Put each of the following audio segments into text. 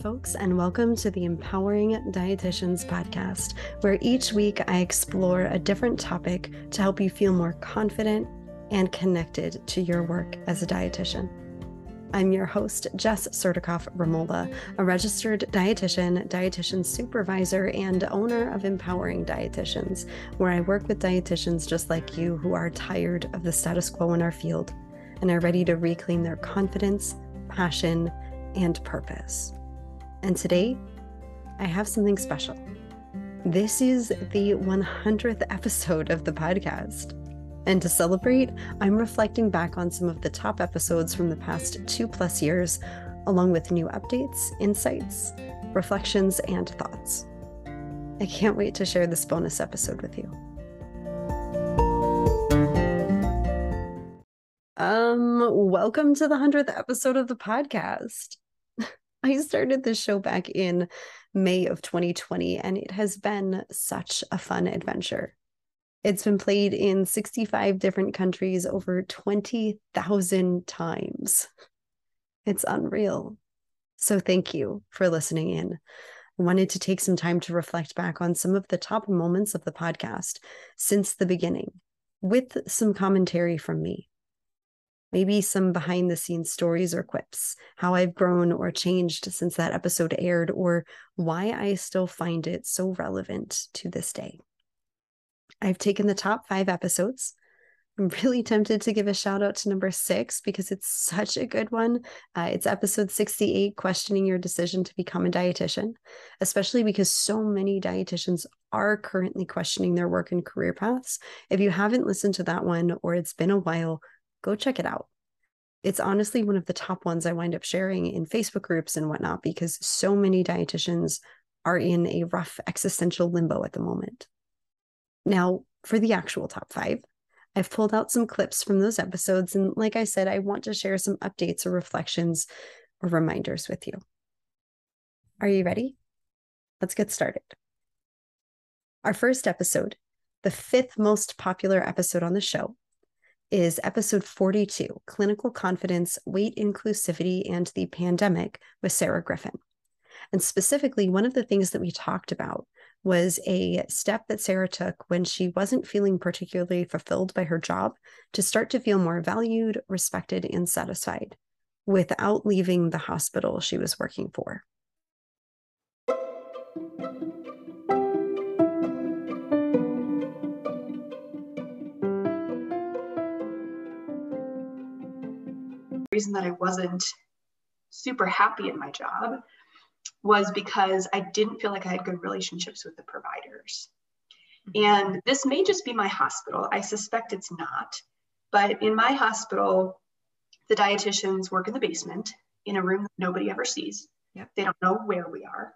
folks, and welcome to the Empowering Dietitians podcast, where each week I explore a different topic to help you feel more confident and connected to your work as a dietitian. I'm your host, Jess Sertikoff Ramola, a registered dietitian, dietitian supervisor, and owner of Empowering Dietitians, where I work with dietitians just like you who are tired of the status quo in our field and are ready to reclaim their confidence, passion, and purpose. And today, I have something special. This is the 100th episode of the podcast. And to celebrate, I'm reflecting back on some of the top episodes from the past two plus years, along with new updates, insights, reflections, and thoughts. I can't wait to share this bonus episode with you. Um, welcome to the 100th episode of the podcast. I started this show back in May of 2020, and it has been such a fun adventure. It's been played in 65 different countries over 20,000 times. It's unreal. So, thank you for listening in. I wanted to take some time to reflect back on some of the top moments of the podcast since the beginning with some commentary from me maybe some behind the scenes stories or quips, how I've grown or changed since that episode aired, or why I still find it so relevant to this day. I've taken the top five episodes. I'm really tempted to give a shout out to number six because it's such a good one. Uh, it's episode 68 Questioning Your Decision to Become a Dietitian, especially because so many dietitians are currently questioning their work and career paths. If you haven't listened to that one or it's been a while, go check it out. It's honestly one of the top ones I wind up sharing in Facebook groups and whatnot because so many dietitians are in a rough existential limbo at the moment. Now, for the actual top five, I've pulled out some clips from those episodes. And like I said, I want to share some updates or reflections or reminders with you. Are you ready? Let's get started. Our first episode, the fifth most popular episode on the show, is episode 42 Clinical Confidence, Weight Inclusivity, and the Pandemic with Sarah Griffin. And specifically, one of the things that we talked about was a step that Sarah took when she wasn't feeling particularly fulfilled by her job to start to feel more valued, respected, and satisfied without leaving the hospital she was working for. Reason that I wasn't super happy in my job was because I didn't feel like I had good relationships with the providers. Mm-hmm. And this may just be my hospital. I suspect it's not. But in my hospital, the dietitians work in the basement in a room that nobody ever sees. Yep. They don't know where we are.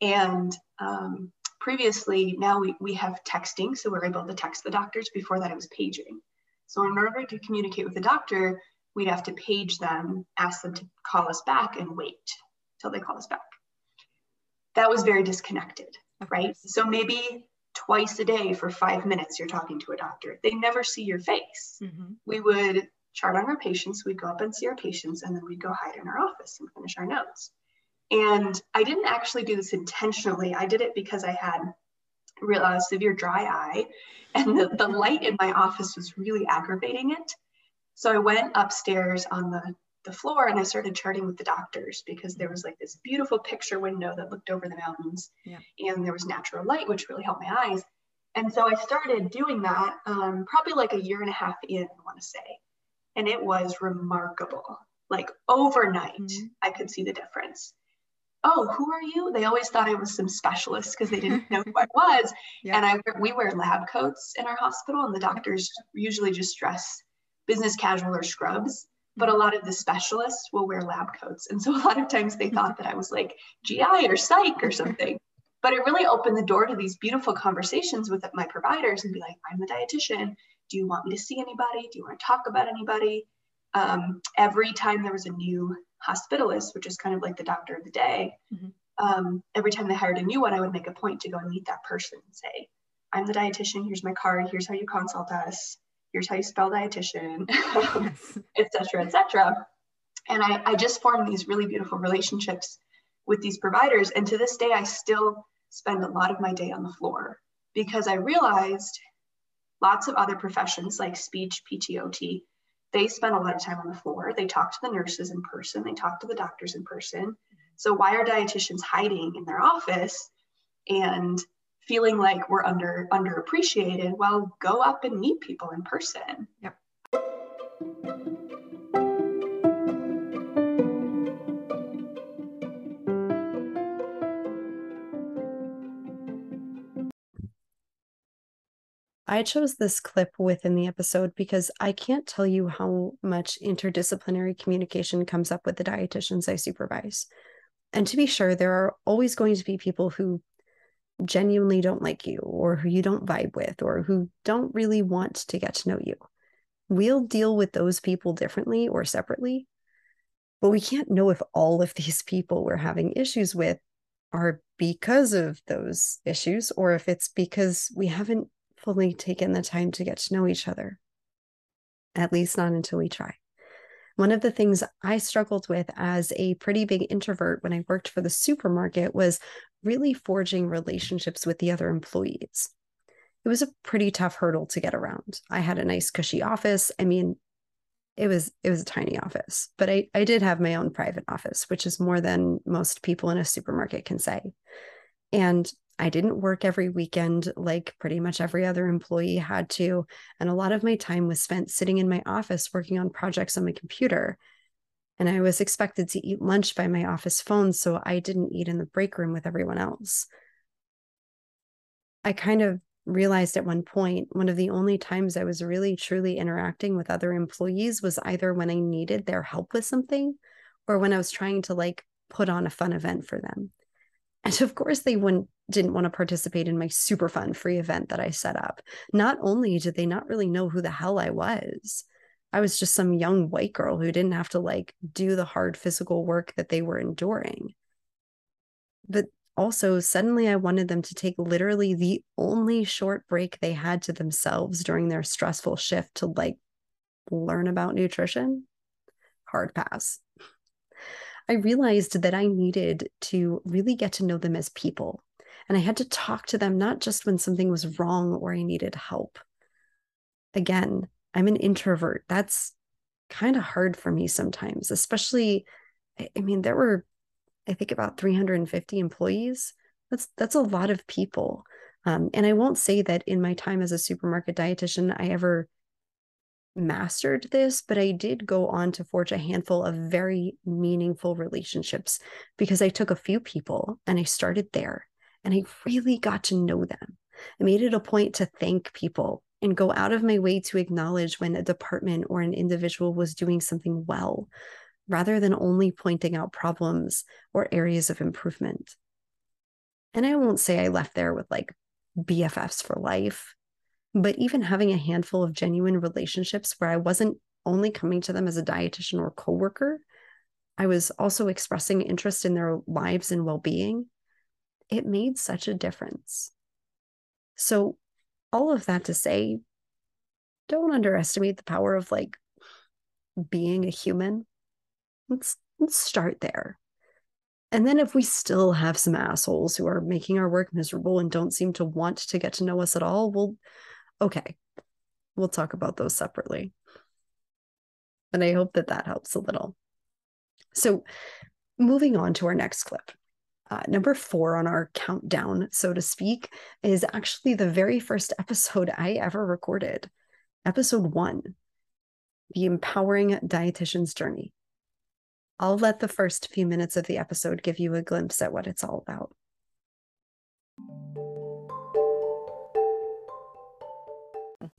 And um, previously, now we, we have texting, so we're able to text the doctors. Before that, it was paging. So, in order to communicate with the doctor, we'd have to page them, ask them to call us back, and wait till they call us back. That was very disconnected, right? So maybe twice a day for five minutes you're talking to a doctor. They never see your face. Mm-hmm. We would chart on our patients, we'd go up and see our patients, and then we'd go hide in our office and finish our notes. And I didn't actually do this intentionally. I did it because I had real uh, severe dry eye, and the, the light in my office was really aggravating it. So I went upstairs on the, the floor and I started charting with the doctors because there was like this beautiful picture window that looked over the mountains yeah. and there was natural light, which really helped my eyes. And so I started doing that um, probably like a year and a half in, I want to say. And it was remarkable. Like overnight, mm-hmm. I could see the difference. Oh, who are you? They always thought I was some specialist because they didn't know who I was. Yeah. And I we wear lab coats in our hospital, and the doctors usually just dress business casual or scrubs, but a lot of the specialists will wear lab coats. And so a lot of times they thought that I was like GI or psych or something. But it really opened the door to these beautiful conversations with my providers and be like, I'm the dietitian. Do you want me to see anybody? Do you want to talk about anybody? Um, every time there was a new hospitalist, which is kind of like the doctor of the day, mm-hmm. um, every time they hired a new one, I would make a point to go and meet that person and say, I'm the dietitian. Here's my card. Here's how you consult us here's how you spell dietitian, etc., etc. And I, I just formed these really beautiful relationships with these providers. And to this day, I still spend a lot of my day on the floor because I realized lots of other professions like speech, PTOT, they spend a lot of time on the floor. They talk to the nurses in person, they talk to the doctors in person. So why are dietitians hiding in their office and feeling like we're under underappreciated? Well, go up and meet people in person. Yep. I chose this clip within the episode because I can't tell you how much interdisciplinary communication comes up with the dietitians I supervise. And to be sure, there are always going to be people who genuinely don't like you or who you don't vibe with or who don't really want to get to know you. We'll deal with those people differently or separately, but we can't know if all of these people we're having issues with are because of those issues or if it's because we haven't fully taken the time to get to know each other. At least not until we try. One of the things I struggled with as a pretty big introvert when I worked for the supermarket was really forging relationships with the other employees. It was a pretty tough hurdle to get around. I had a nice cushy office. I mean, it was it was a tiny office, but I, I did have my own private office, which is more than most people in a supermarket can say. And I didn't work every weekend like pretty much every other employee had to. And a lot of my time was spent sitting in my office working on projects on my computer. And I was expected to eat lunch by my office phone, so I didn't eat in the break room with everyone else. I kind of realized at one point one of the only times I was really truly interacting with other employees was either when I needed their help with something or when I was trying to like put on a fun event for them. And of course, they wouldn't didn't want to participate in my super fun free event that I set up. Not only did they not really know who the hell I was, I was just some young white girl who didn't have to like do the hard physical work that they were enduring. But also, suddenly I wanted them to take literally the only short break they had to themselves during their stressful shift to like learn about nutrition. Hard pass. I realized that I needed to really get to know them as people. And I had to talk to them not just when something was wrong or I needed help. Again, I'm an introvert. That's kind of hard for me sometimes, especially I mean there were I think about 350 employees. That's that's a lot of people. Um, and I won't say that in my time as a supermarket dietitian I ever mastered this, but I did go on to forge a handful of very meaningful relationships because I took a few people and I started there and I really got to know them. I made it a point to thank people and go out of my way to acknowledge when a department or an individual was doing something well, rather than only pointing out problems or areas of improvement. And I won't say I left there with like BFFs for life, but even having a handful of genuine relationships where I wasn't only coming to them as a dietitian or coworker, I was also expressing interest in their lives and well being. It made such a difference. So, all of that to say, don't underestimate the power of like being a human. Let's let's start there. And then if we still have some assholes who are making our work miserable and don't seem to want to get to know us at all, well, okay, we'll talk about those separately. And I hope that that helps a little. So, moving on to our next clip. Uh, number four on our countdown, so to speak, is actually the very first episode I ever recorded. Episode one The Empowering Dietitian's Journey. I'll let the first few minutes of the episode give you a glimpse at what it's all about.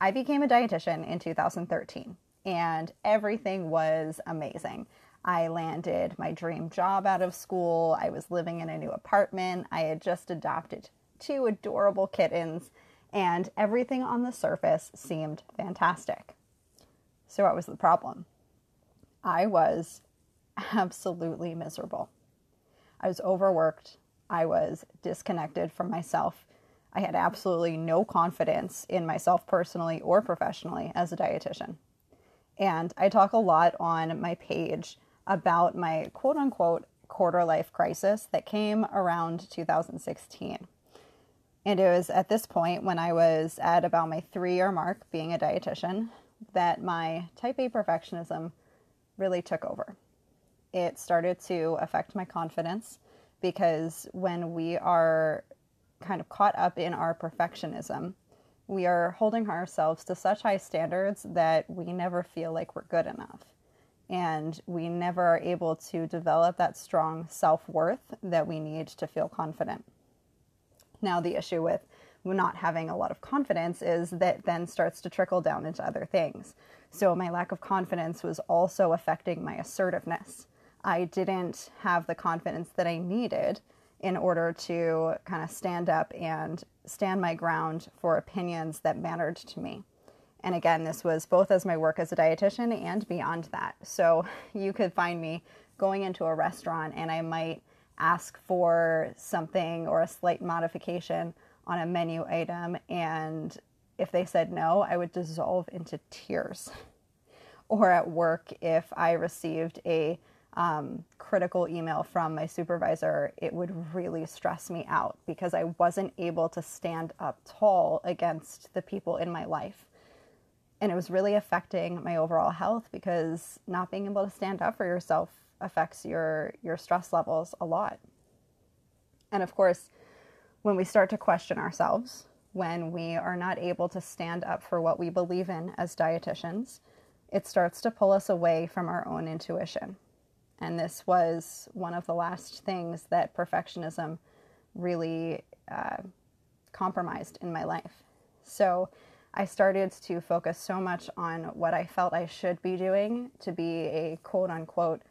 I became a dietitian in 2013 and everything was amazing. I landed my dream job out of school. I was living in a new apartment. I had just adopted two adorable kittens, and everything on the surface seemed fantastic. So, what was the problem? I was absolutely miserable. I was overworked. I was disconnected from myself. I had absolutely no confidence in myself personally or professionally as a dietitian. And I talk a lot on my page about my quote unquote quarter life crisis that came around 2016. And it was at this point when I was at about my three year mark being a dietitian that my type A perfectionism really took over. It started to affect my confidence because when we are kind of caught up in our perfectionism, we are holding ourselves to such high standards that we never feel like we're good enough. And we never are able to develop that strong self worth that we need to feel confident. Now, the issue with not having a lot of confidence is that then starts to trickle down into other things. So, my lack of confidence was also affecting my assertiveness. I didn't have the confidence that I needed in order to kind of stand up and stand my ground for opinions that mattered to me. And again, this was both as my work as a dietitian and beyond that. So, you could find me going into a restaurant and I might ask for something or a slight modification on a menu item. And if they said no, I would dissolve into tears. Or at work, if I received a um, critical email from my supervisor, it would really stress me out because I wasn't able to stand up tall against the people in my life. And it was really affecting my overall health because not being able to stand up for yourself affects your your stress levels a lot. And of course, when we start to question ourselves, when we are not able to stand up for what we believe in as dietitians, it starts to pull us away from our own intuition. And this was one of the last things that perfectionism really uh, compromised in my life. So I started to focus so much on what I felt I should be doing to be a quote unquote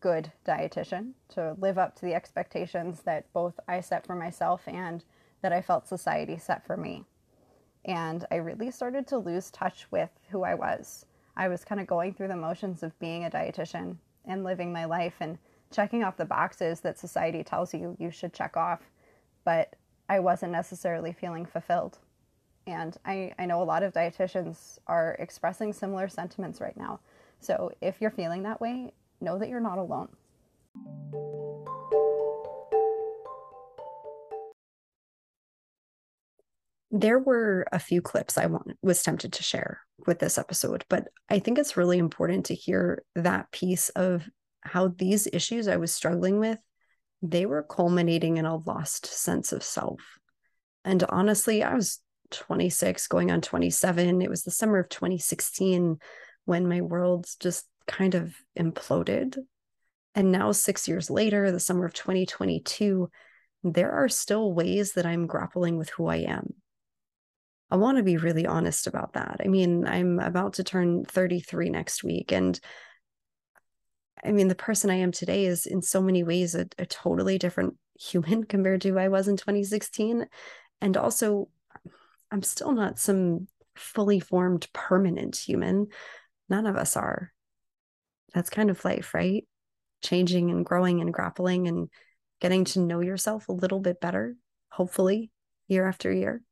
good dietitian, to live up to the expectations that both I set for myself and that I felt society set for me. And I really started to lose touch with who I was. I was kind of going through the motions of being a dietitian and living my life and checking off the boxes that society tells you you should check off, but I wasn't necessarily feeling fulfilled. And I, I know a lot of dietitians are expressing similar sentiments right now. So if you're feeling that way, know that you're not alone. There were a few clips I want, was tempted to share with this episode, but I think it's really important to hear that piece of how these issues I was struggling with, they were culminating in a lost sense of self. And honestly, I was 26 going on 27. It was the summer of 2016 when my world just kind of imploded. And now, six years later, the summer of 2022, there are still ways that I'm grappling with who I am. I want to be really honest about that. I mean, I'm about to turn 33 next week. And I mean, the person I am today is in so many ways a, a totally different human compared to who I was in 2016. And also, I'm still not some fully formed permanent human. None of us are that's kind of life, right? Changing and growing and grappling and getting to know yourself a little bit better, hopefully, year after year.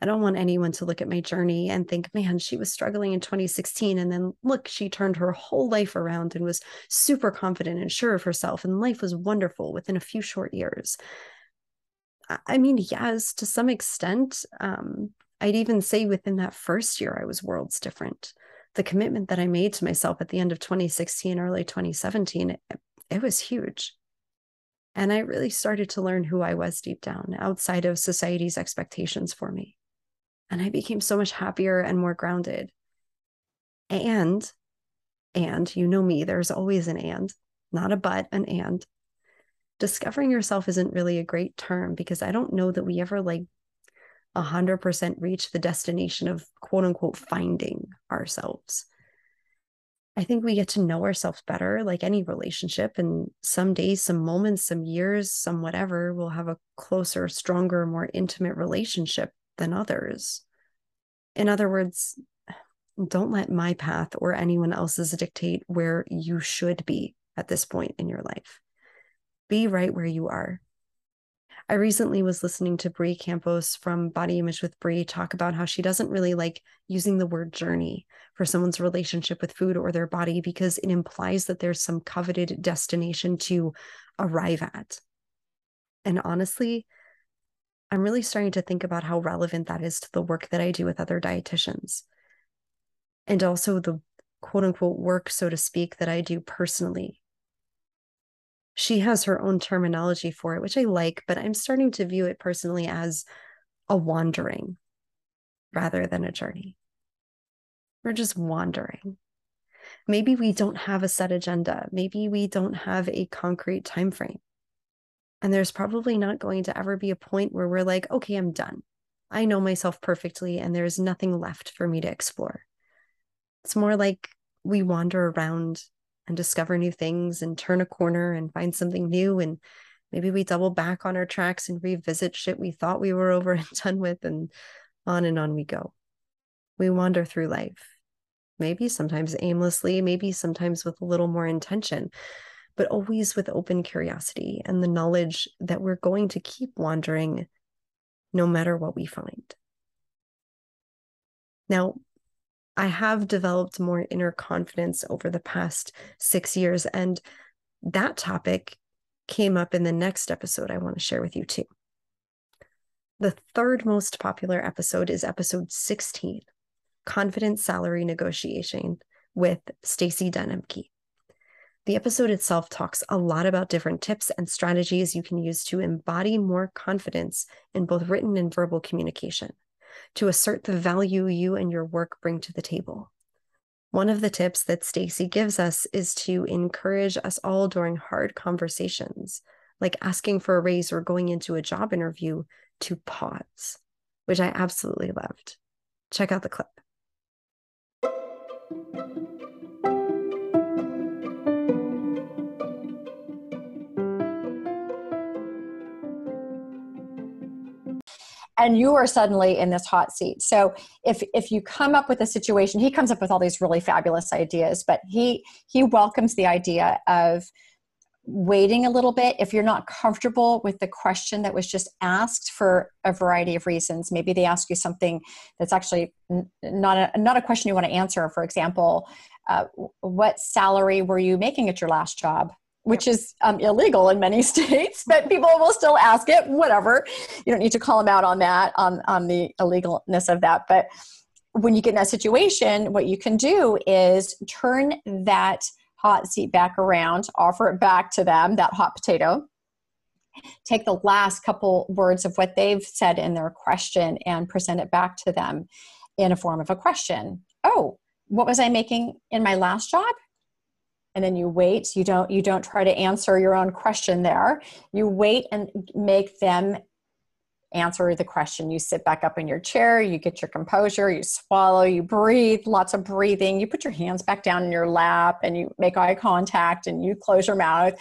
I don't want anyone to look at my journey and think, man, she was struggling in 2016. And then look, she turned her whole life around and was super confident and sure of herself. And life was wonderful within a few short years. I mean, yes, to some extent. Um, I'd even say within that first year, I was worlds different the commitment that I made to myself at the end of 2016, early 2017, it, it was huge. And I really started to learn who I was deep down outside of society's expectations for me. And I became so much happier and more grounded. And, and you know me, there's always an and, not a but, an and. Discovering yourself isn't really a great term because I don't know that we ever like 100% reach the destination of quote unquote finding ourselves. I think we get to know ourselves better, like any relationship. And some days, some moments, some years, some whatever, we'll have a closer, stronger, more intimate relationship than others. In other words, don't let my path or anyone else's dictate where you should be at this point in your life. Be right where you are. I recently was listening to Brie Campos from Body Image with Brie talk about how she doesn't really like using the word journey for someone's relationship with food or their body because it implies that there's some coveted destination to arrive at. And honestly, I'm really starting to think about how relevant that is to the work that I do with other dietitians. And also the quote unquote work, so to speak, that I do personally she has her own terminology for it, which I like, but I'm starting to view it personally as a wandering rather than a journey. We're just wandering. Maybe we don't have a set agenda. Maybe we don't have a concrete time frame. And there's probably not going to ever be a point where we're like, okay, I'm done. I know myself perfectly and there's nothing left for me to explore. It's more like we wander around and discover new things and turn a corner and find something new. And maybe we double back on our tracks and revisit shit we thought we were over and done with and on and on we go. We wander through life maybe sometimes aimlessly maybe sometimes with a little more intention but always with open curiosity and the knowledge that we're going to keep wandering no matter what we find. Now I have developed more inner confidence over the past six years. And that topic came up in the next episode I want to share with you, too. The third most popular episode is episode 16 Confident Salary Negotiation with Stacy Denemke. The episode itself talks a lot about different tips and strategies you can use to embody more confidence in both written and verbal communication to assert the value you and your work bring to the table. One of the tips that Stacy gives us is to encourage us all during hard conversations, like asking for a raise or going into a job interview, to pause, which I absolutely loved. Check out the clip. And you are suddenly in this hot seat. So if if you come up with a situation he comes up with all these really fabulous ideas but he he welcomes the idea of waiting a little bit. If you're not comfortable with the question that was just asked for a variety of reasons maybe they ask you something that's actually not a not a question you want to answer. For example uh, what salary were you making at your last job which is um, illegal in many states, but people will still ask it. Whatever, you don't need to call them out on that, on on the illegalness of that. But when you get in that situation, what you can do is turn that hot seat back around, offer it back to them, that hot potato. Take the last couple words of what they've said in their question and present it back to them in a form of a question. Oh, what was I making in my last job? And then you wait. You don't you don't try to answer your own question there. You wait and make them answer the question. You sit back up in your chair you get your composure you swallow you breathe lots of breathing. You put your hands back down in your lap and you make eye contact and you close your mouth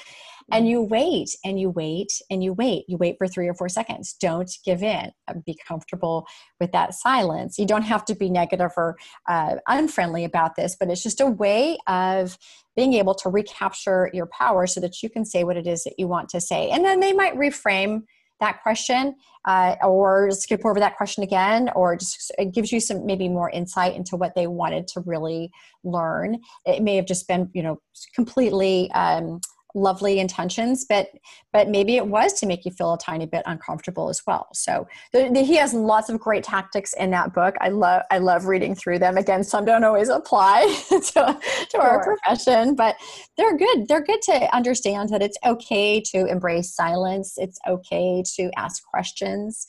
and you wait and you wait and you wait. You wait for three or four seconds. Don't give in. Uh, be comfortable with that silence. You don't have to be negative or uh, unfriendly about this but it's just a way of being able to recapture your power so that you can say what it is that you want to say. And then they might reframe that question uh, or skip over that question again or just it gives you some maybe more insight into what they wanted to really learn. It may have just been you know completely um, lovely intentions but but maybe it was to make you feel a tiny bit uncomfortable as well. So the, the, he has lots of great tactics in that book. I love i love reading through them. Again some don't always apply to, to sure. our profession but they're good. They're good to understand that it's okay to embrace silence. It's okay to ask questions.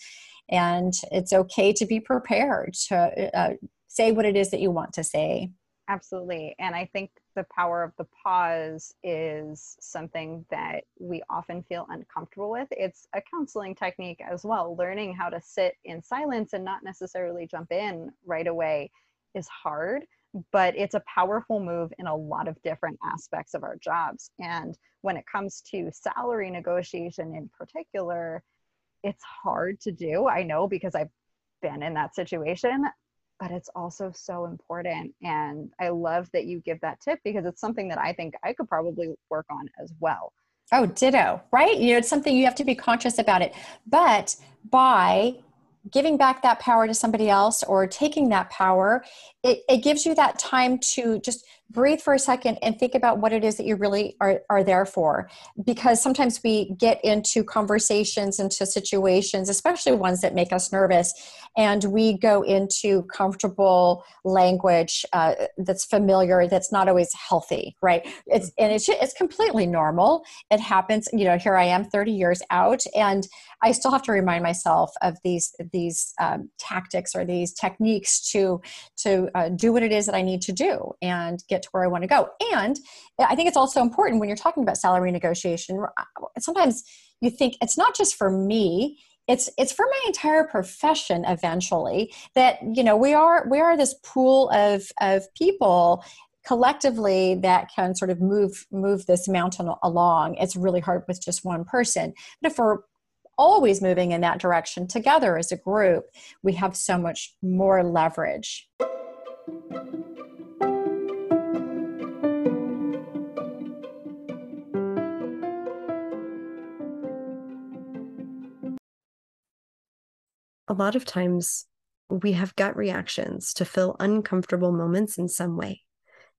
And it's okay to be prepared to uh, say what it is that you want to say. Absolutely. And I think the power of the pause is something that we often feel uncomfortable with. It's a counseling technique as well. Learning how to sit in silence and not necessarily jump in right away is hard, but it's a powerful move in a lot of different aspects of our jobs. And when it comes to salary negotiation in particular, it's hard to do. I know because I've been in that situation but it's also so important. And I love that you give that tip because it's something that I think I could probably work on as well. Oh, ditto, right? You know, it's something you have to be conscious about it. But by giving back that power to somebody else or taking that power, it, it gives you that time to just breathe for a second and think about what it is that you really are, are there for. Because sometimes we get into conversations into situations especially ones that make us nervous and we go into comfortable language uh, that's familiar that's not always healthy right? It's and it's, it's completely normal. It happens you know here i am 30 years out and i still have to remind myself of these these um, tactics or these techniques to to uh, do what it is that i need to do and get to where I want to go. And I think it's also important when you're talking about salary negotiation. Uh, sometimes you think it's not just for me it's it's for my entire profession eventually that you know we are we are this pool of of people collectively that can sort of move move this mountain along it's really hard with just one person but if we're always moving in that direction together as a group we have so much more leverage a lot of times we have gut reactions to fill uncomfortable moments in some way.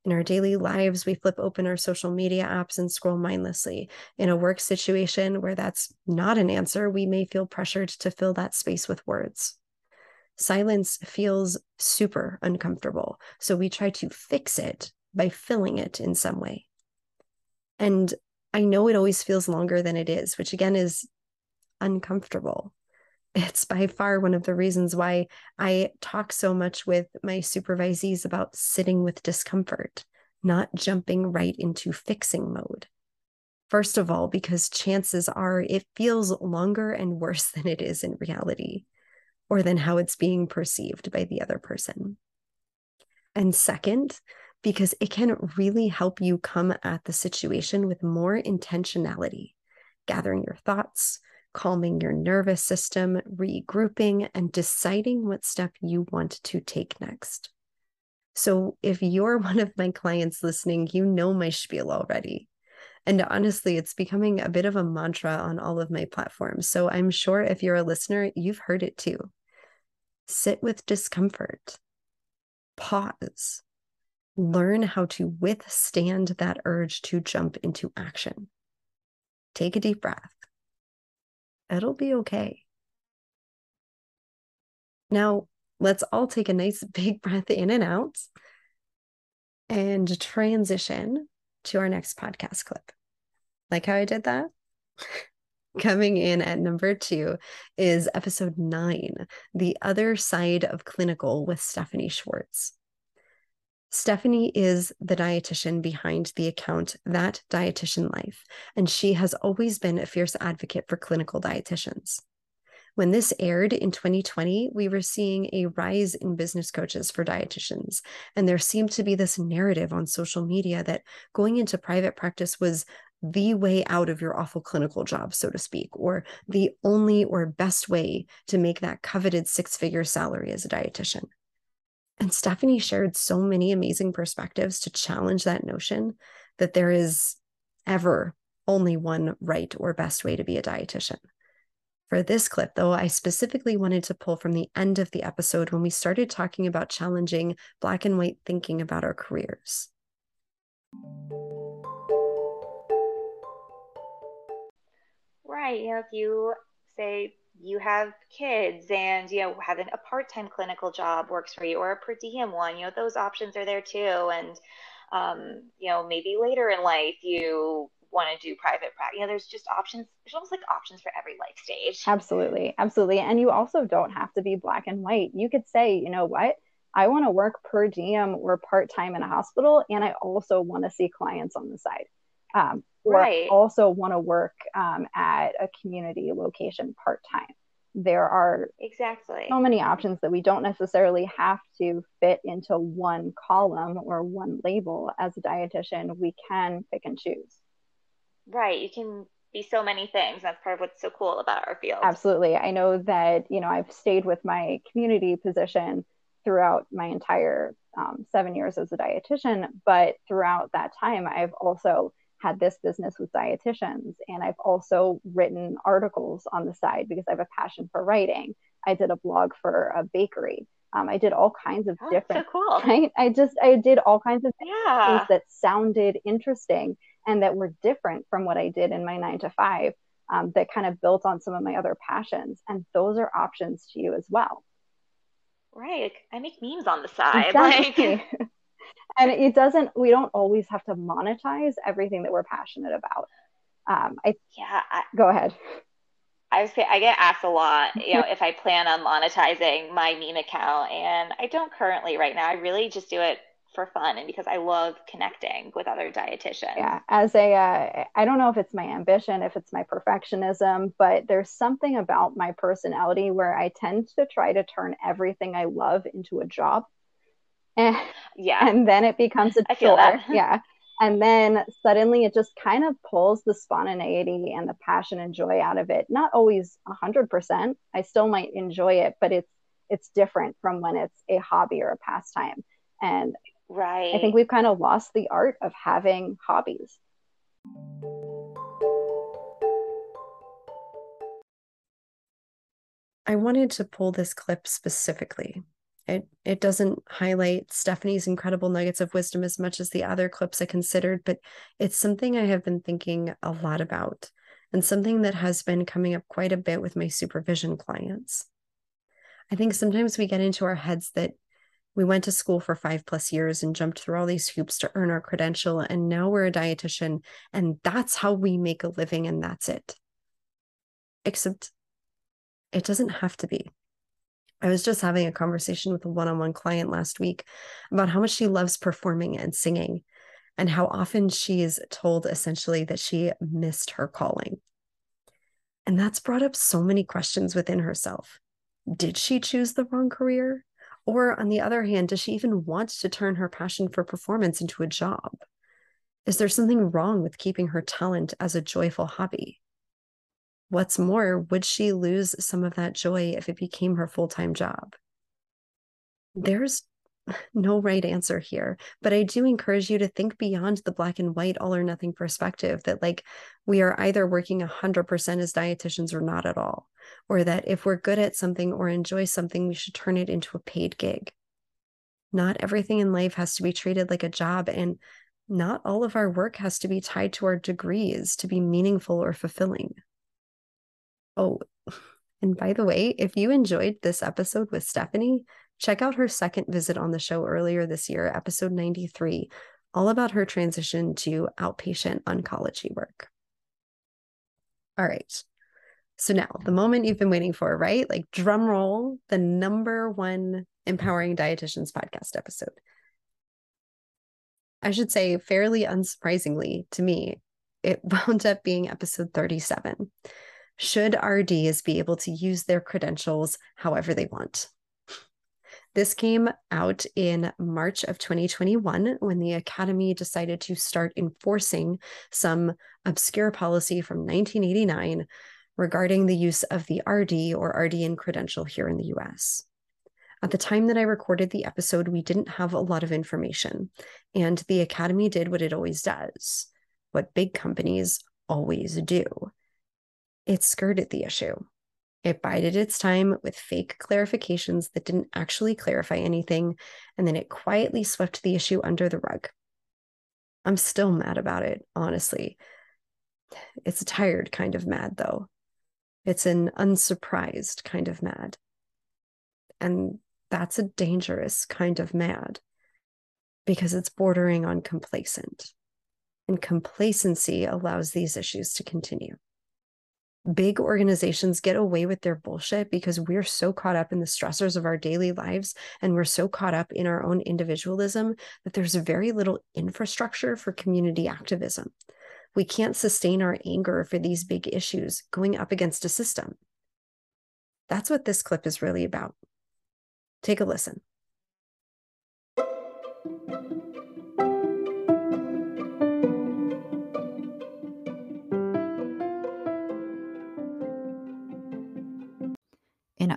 In our daily lives, we flip open our social media apps and scroll mindlessly. In a work situation where that's not an answer, we may feel pressured to fill that space with words. Silence feels super uncomfortable, so we try to fix it by filling it in some way. And I know it always feels longer than it is, which again is uncomfortable it's by far one of the reasons why I talk so much with my supervisees about sitting with discomfort, not jumping right into fixing mode. First of all, because chances are it feels longer and worse than it is in reality, or than how it's being perceived by the other person. And second, because it can really help you come at the situation with more intentionality, gathering your thoughts, calming your nervous system, regrouping, and deciding what step you want to take next. So, if you're one of my clients listening, you know my spiel already. And honestly, it's becoming a bit of a mantra on all of my platforms. So, I'm sure if you're a listener, you've heard it too. Sit with discomfort, pause, learn how to withstand that urge to jump into action. Take a deep breath it'll be okay. Now, let's all take a nice big breath in and out and transition to our next podcast clip. Like how I did that? Coming in at number two is episode nine The Other Side of Clinical with Stephanie Schwartz. Stephanie is the dietitian behind the account That Dietitian Life, and she has always been a fierce advocate for clinical dietitians. When this aired in 2020, we were seeing a rise in business coaches for dietitians. And there seemed to be this narrative on social media that going into private practice was the way out of your awful clinical job, so to speak, or the only or best way to make that coveted six figure salary as a dietitian. And Stephanie shared so many amazing perspectives to challenge that notion that there is ever only one right or best way to be a dietitian. For this clip, though, I specifically wanted to pull from the end of the episode when we started talking about challenging black and white thinking about our careers. Right. You know, if you say you have kids and you know having a part-time clinical job works for you or a per diem one you know those options are there too. And um, you know maybe later in life you want to do private practice you know there's just options there's almost like options for every life stage. Absolutely absolutely. And you also don't have to be black and white. You could say you know what? I want to work per diem or part-time in a hospital and i also want to see clients on the side. Um, or right. also want to work um, at a community location part time. There are exactly so many options that we don't necessarily have to fit into one column or one label as a dietitian. We can pick and choose. Right. You can be so many things. That's part of what's so cool about our field. Absolutely. I know that, you know, I've stayed with my community position throughout my entire um, seven years as a dietitian, but throughout that time, I've also had this business with dietitians. And I've also written articles on the side because I have a passion for writing. I did a blog for a bakery. Um, I did all kinds of Oh, different, so cool. right? I just, I did all kinds of Yeah. things that sounded interesting and that were different from what I did in my nine to five um, that kind of built on some of my other passions. And those are options to you as well. Right. I make memes on the side. Exactly. Like, and it doesn't, we don't always have to monetize everything that we're passionate about. Um, I yeah, I, go ahead. I say I get asked a lot, you know, if I plan on monetizing my meme account, and I don't currently right now. I really just do it for fun and because I love connecting with other dietitians. Yeah, as a, uh, I don't know if it's my ambition, if it's my perfectionism, but there's something about my personality where I tend to try to turn everything I love into a job. And, Yeah. and then it becomes a I feel chore. that. Yeah. And then suddenly it just kind of pulls the spontaneity and the passion and joy out of it. Not always a hundred percent. I still might enjoy it, but it's it's different from when it's a hobby or a pastime. And Right. I think we've kind of lost the art of having hobbies. I wanted to pull this clip specifically. It it doesn't highlight Stephanie's incredible nuggets of wisdom as much as the other clips I considered, but it's something I have been thinking a lot about and something that has been coming up quite a bit with my supervision clients. I think sometimes we get into our heads that we went to school for five plus years and jumped through all these hoops to earn our credential, and now we're a dietitian, and that's how we make a living, and that's it. Except it doesn't have to be. I was just having a conversation with a one on one client last week about how much she loves performing and singing, and how often she is told essentially that she missed her calling. And that's brought up so many questions within herself. Did she choose the wrong career? Or, on the other hand, does she even want to turn her passion for performance into a job? Is there something wrong with keeping her talent as a joyful hobby? What's more, would she lose some of that joy if it became her full time job? There's no right answer here, but I do encourage you to think beyond the black and white, all or nothing perspective that, like, we are either working 100% as dietitians or not at all, or that if we're good at something or enjoy something, we should turn it into a paid gig. Not everything in life has to be treated like a job, and not all of our work has to be tied to our degrees to be meaningful or fulfilling. Oh, and by the way, if you enjoyed this episode with Stephanie, check out her second visit on the show earlier this year, episode 93, all about her transition to outpatient oncology work. All right. So now, the moment you've been waiting for, right? Like drum roll, the number one Empowering Dietitians podcast episode. I should say, fairly unsurprisingly to me, it wound up being episode 37 should RDs be able to use their credentials however they want? This came out in March of 2021 when the Academy decided to start enforcing some obscure policy from 1989 regarding the use of the RD or RDN credential here in the US. At the time that I recorded the episode, we didn't have a lot of information, and the Academy did what it always does, what big companies always do it skirted the issue. It bided its time with fake clarifications that didn't actually clarify anything, and then it quietly swept the issue under the rug. I'm still mad about it, honestly. It's a tired kind of mad, though. It's an unsurprised kind of mad. And that's a dangerous kind of mad because it's bordering on complacent. And complacency allows these issues to continue big organizations get away with their bullshit because we're so caught up in the stressors of our daily lives and we're so caught up in our own individualism that there's very little infrastructure for community activism. We can't sustain our anger for these big issues going up against a system. That's what this clip is really about. Take a listen.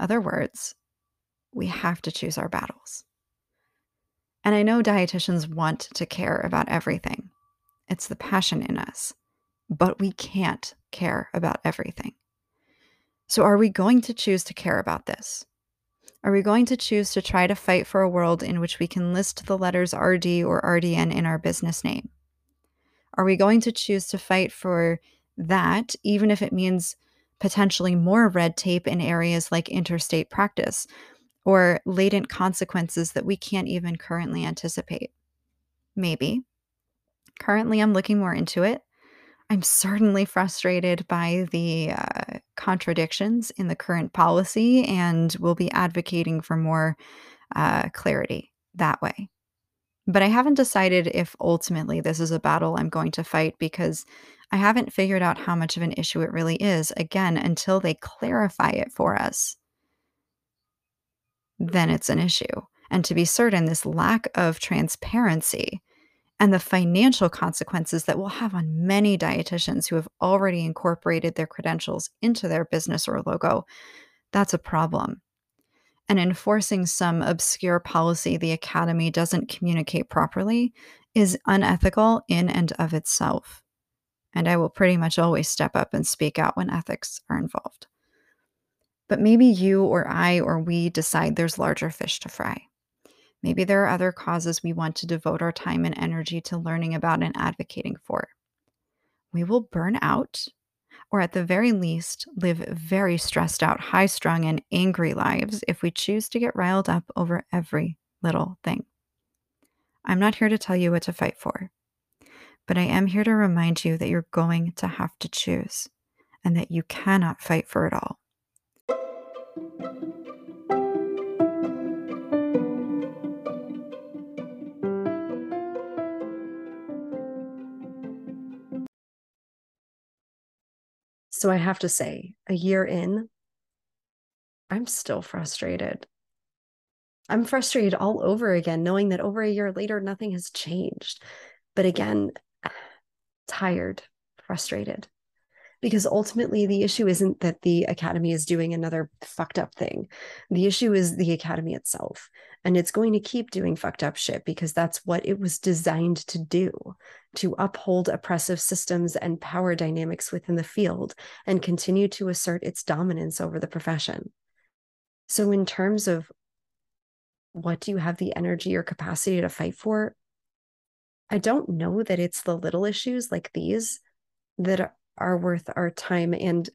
Other words, we have to choose our battles. And I know dietitians want to care about everything. it's the passion in us. But we can't care about everything. So, are we going to choose to care about this? Are we going to choose to try to fight for a world in which we can list the letters RD or RDN in our business name? Are we going to choose to fight for that, even if it means potentially more red tape in areas like interstate practice or latent consequences that we can't even currently anticipate? Maybe. Currently, I'm looking more into it. I'm certainly frustrated by the uh, contradictions in the current policy and will be advocating for more uh, clarity that way. But I haven't decided if ultimately this is a battle I'm going to fight because I haven't figured out how much of an issue it really is, again, until they clarify it for us. Then it's an issue. And to be certain, this lack of transparency and the financial consequences that will have on many dietitians who have already incorporated their credentials into their business or logo, that's a problem. And enforcing some obscure policy the Academy doesn't communicate properly is unethical in and of itself. And I will pretty much always step up and speak out when ethics are involved. But maybe you or I or we decide there's larger fish to fry. Maybe there are other causes we want to devote our time and energy to learning about and advocating for. We will burn out, or at the very least, live very stressed out, high strung, and angry lives if we choose to get riled up over every little thing. I'm not here to tell you what to fight for, but I am here to remind you that you're going to have to choose and that you cannot fight for it all. So I have to say, a year in, I'm still frustrated. I'm frustrated all over again, knowing that over a year later, nothing has changed. But again, tired, frustrated. Because ultimately, the issue isn't that the academy is doing another fucked up thing. The issue is the academy itself. And it's going to keep doing fucked up shit because that's what it was designed to do to uphold oppressive systems and power dynamics within the field and continue to assert its dominance over the profession. So, in terms of what do you have the energy or capacity to fight for? I don't know that it's the little issues like these that are worth our time. And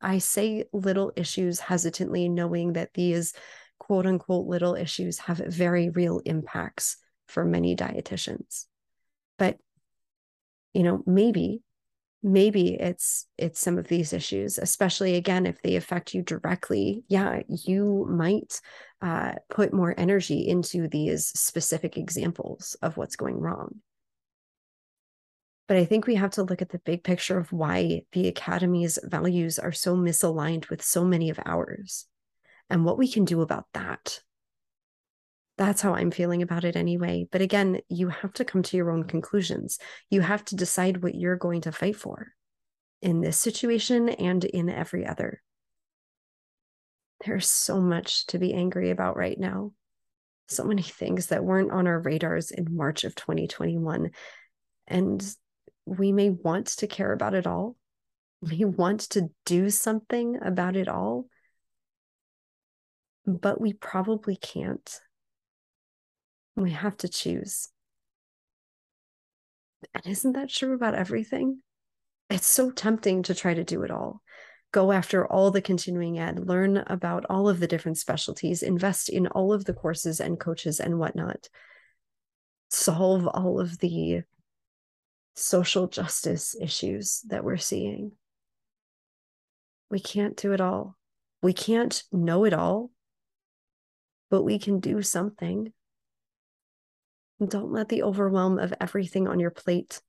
I say little issues hesitantly, knowing that these quote unquote little issues have very real impacts for many dietitians. But, you know, maybe maybe it's it's some of these issues especially again if they affect you directly yeah you might uh, put more energy into these specific examples of what's going wrong but i think we have to look at the big picture of why the academy's values are so misaligned with so many of ours and what we can do about that. That's how I'm feeling about it anyway. But again, you have to come to your own conclusions. You have to decide what you're going to fight for in this situation and in every other. There's so much to be angry about right now. So many things that weren't on our radars in March of 2021. And we may want to care about it all. We want to do something about it all but we probably can't. We have to choose. And isn't that true about everything? It's so tempting to try to do it all. Go after all the continuing ed, learn about all of the different specialties, invest in all of the courses and coaches and whatnot, solve all of the social justice issues that we're seeing. We can't do it all. We can't know it all but we can do something. Don't let the overwhelm of everything on your plate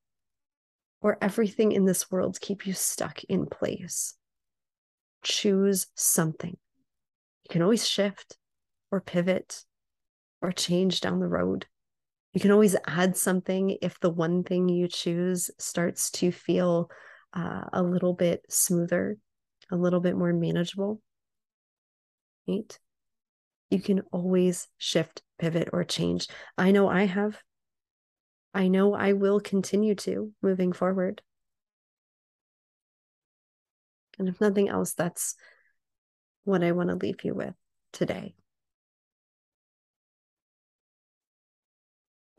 or everything in this world keep you stuck in place. Choose something. You can always shift or pivot or change down the road. You can always add something if the one thing you choose starts to feel uh, a little bit smoother, a little bit more manageable. Right? you can always shift, pivot, or change. I know I have. I know I will continue to moving forward. And if nothing else, that's what I want to leave you with today.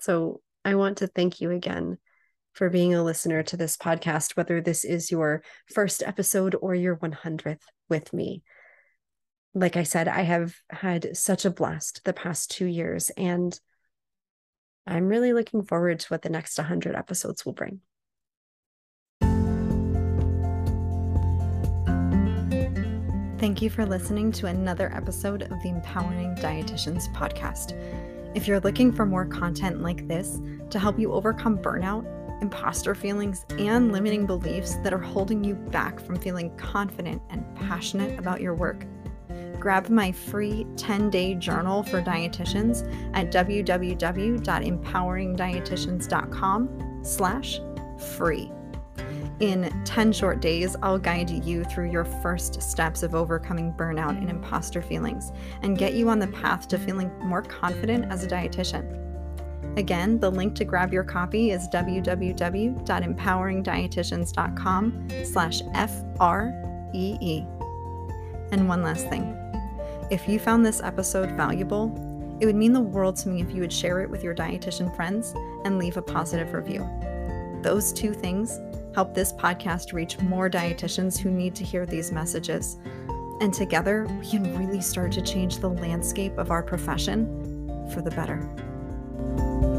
So I want to thank you again for being a listener to this podcast, whether this is your first episode or your 100th with me. Like I said, I have had such a blast the past two years, and I'm really looking forward to what the next 100 episodes will bring. Thank you for listening to another episode of the Empowering Dietitians podcast. If you're looking for more content like this to help you overcome burnout, imposter feelings, and limiting beliefs that are holding you back from feeling confident and passionate about your work, grab my free 10-day journal for dietitians at www.empoweringdietitians.com slash free. In 10 short days, I'll guide you through your first steps of overcoming burnout and imposter feelings and get you on the path to feeling more confident as a dietitian. Again, the link to grab your copy is www.empoweringdietitians.com slash F-R-E-E. And one last thing. If you found this episode valuable, it would mean the world to me if you would share it with your dietitian friends and leave a positive review. Those two things help this podcast reach more dietitians who need to hear these messages. And together, we can really start to change the landscape of our profession for the better.